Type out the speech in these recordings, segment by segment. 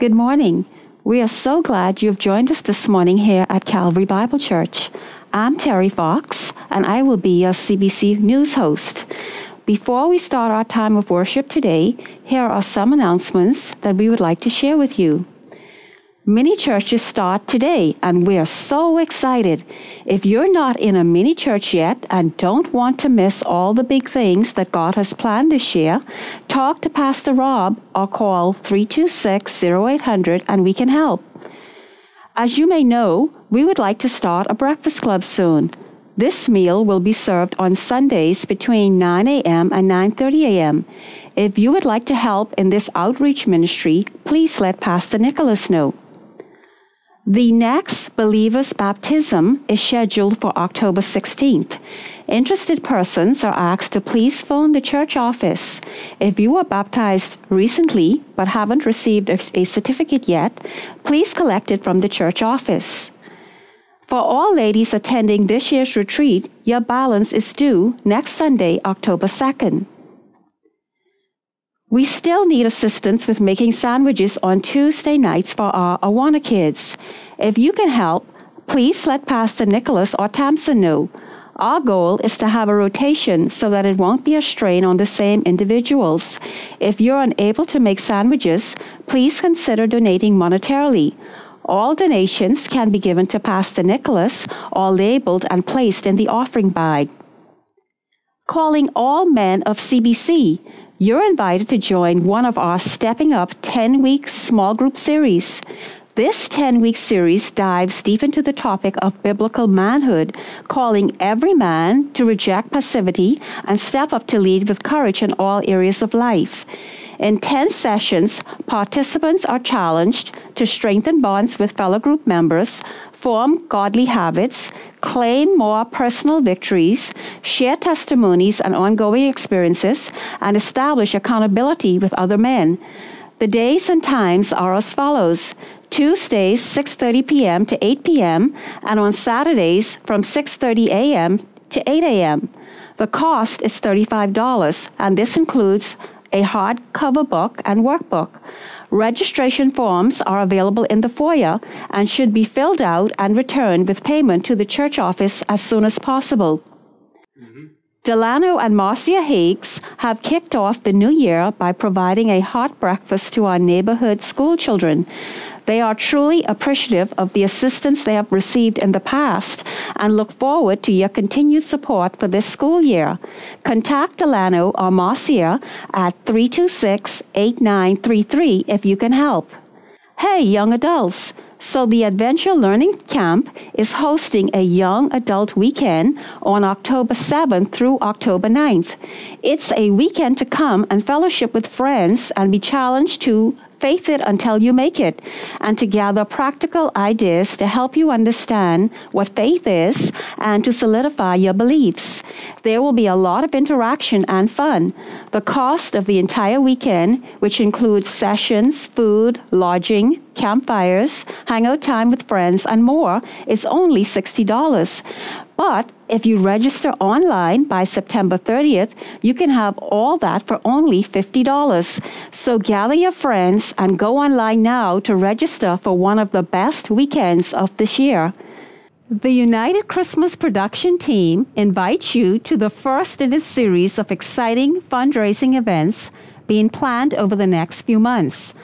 Good morning. We are so glad you've joined us this morning here at Calvary Bible Church. I'm Terry Fox, and I will be your CBC News host. Before we start our time of worship today, here are some announcements that we would like to share with you. Mini churches start today, and we are so excited. If you're not in a mini church yet and don't want to miss all the big things that God has planned this year, talk to Pastor Rob or call 326 0800 and we can help. As you may know, we would like to start a breakfast club soon. This meal will be served on Sundays between 9 a.m. and 9:30 a.m. If you would like to help in this outreach ministry, please let Pastor Nicholas know. The next believer's baptism is scheduled for October 16th. Interested persons are asked to please phone the church office. If you were baptized recently but haven't received a certificate yet, please collect it from the church office. For all ladies attending this year's retreat, your balance is due next Sunday, October 2nd. We still need assistance with making sandwiches on Tuesday nights for our Awana kids. If you can help, please let Pastor Nicholas or Tamsin know. Our goal is to have a rotation so that it won't be a strain on the same individuals. If you're unable to make sandwiches, please consider donating monetarily. All donations can be given to Pastor Nicholas or labeled and placed in the offering bag. Calling all men of CBC you're invited to join one of our Stepping Up 10 week small group series. This 10 week series dives deep into the topic of biblical manhood, calling every man to reject passivity and step up to lead with courage in all areas of life. In 10 sessions, participants are challenged to strengthen bonds with fellow group members, form godly habits, claim more personal victories, share testimonies and ongoing experiences, and establish accountability with other men. The days and times are as follows. Tuesdays 6:30 p.m. to 8 p.m. and on Saturdays from 6:30 a.m. to 8 a.m. The cost is $35 and this includes a hardcover book and workbook. Registration forms are available in the foyer and should be filled out and returned with payment to the church office as soon as possible. Mm-hmm. Delano and Marcia Higgs have kicked off the new year by providing a hot breakfast to our neighborhood school children. They are truly appreciative of the assistance they have received in the past and look forward to your continued support for this school year. Contact Delano or Marcia at 326 8933 if you can help. Hey, young adults! So, the Adventure Learning Camp is hosting a young adult weekend on October 7th through October 9th. It's a weekend to come and fellowship with friends and be challenged to faith it until you make it, and to gather practical ideas to help you understand what faith is and to solidify your beliefs. There will be a lot of interaction and fun. The cost of the entire weekend, which includes sessions, food, lodging, campfires, hangout time with friends, and more, is only $60. But if you register online by September 30th, you can have all that for only $50. So gather your friends and go online now to register for one of the best weekends of this year. The United Christmas production team invites you to the first in a series of exciting fundraising events being planned over the next few months.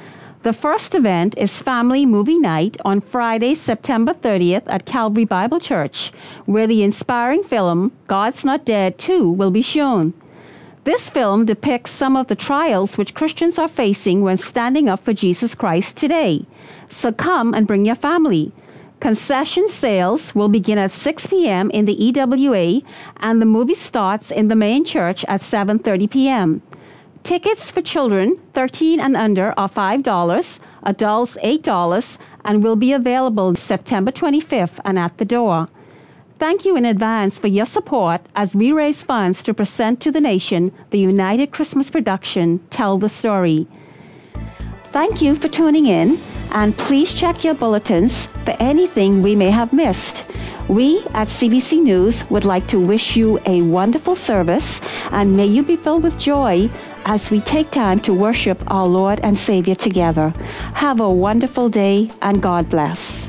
The first event is Family Movie Night on Friday, September 30th at Calvary Bible Church, where the inspiring film God's Not Dead 2 will be shown. This film depicts some of the trials which Christians are facing when standing up for Jesus Christ today. So come and bring your family. Concession sales will begin at 6 p.m. in the EWA and the movie starts in the main church at 7:30 p.m. Tickets for children 13 and under are $5, adults $8, and will be available September 25th and at the door. Thank you in advance for your support as we raise funds to present to the nation the United Christmas production Tell the Story. Thank you for tuning in, and please check your bulletins for anything we may have missed. We at CBC News would like to wish you a wonderful service, and may you be filled with joy as we take time to worship our Lord and Savior together. Have a wonderful day and God bless.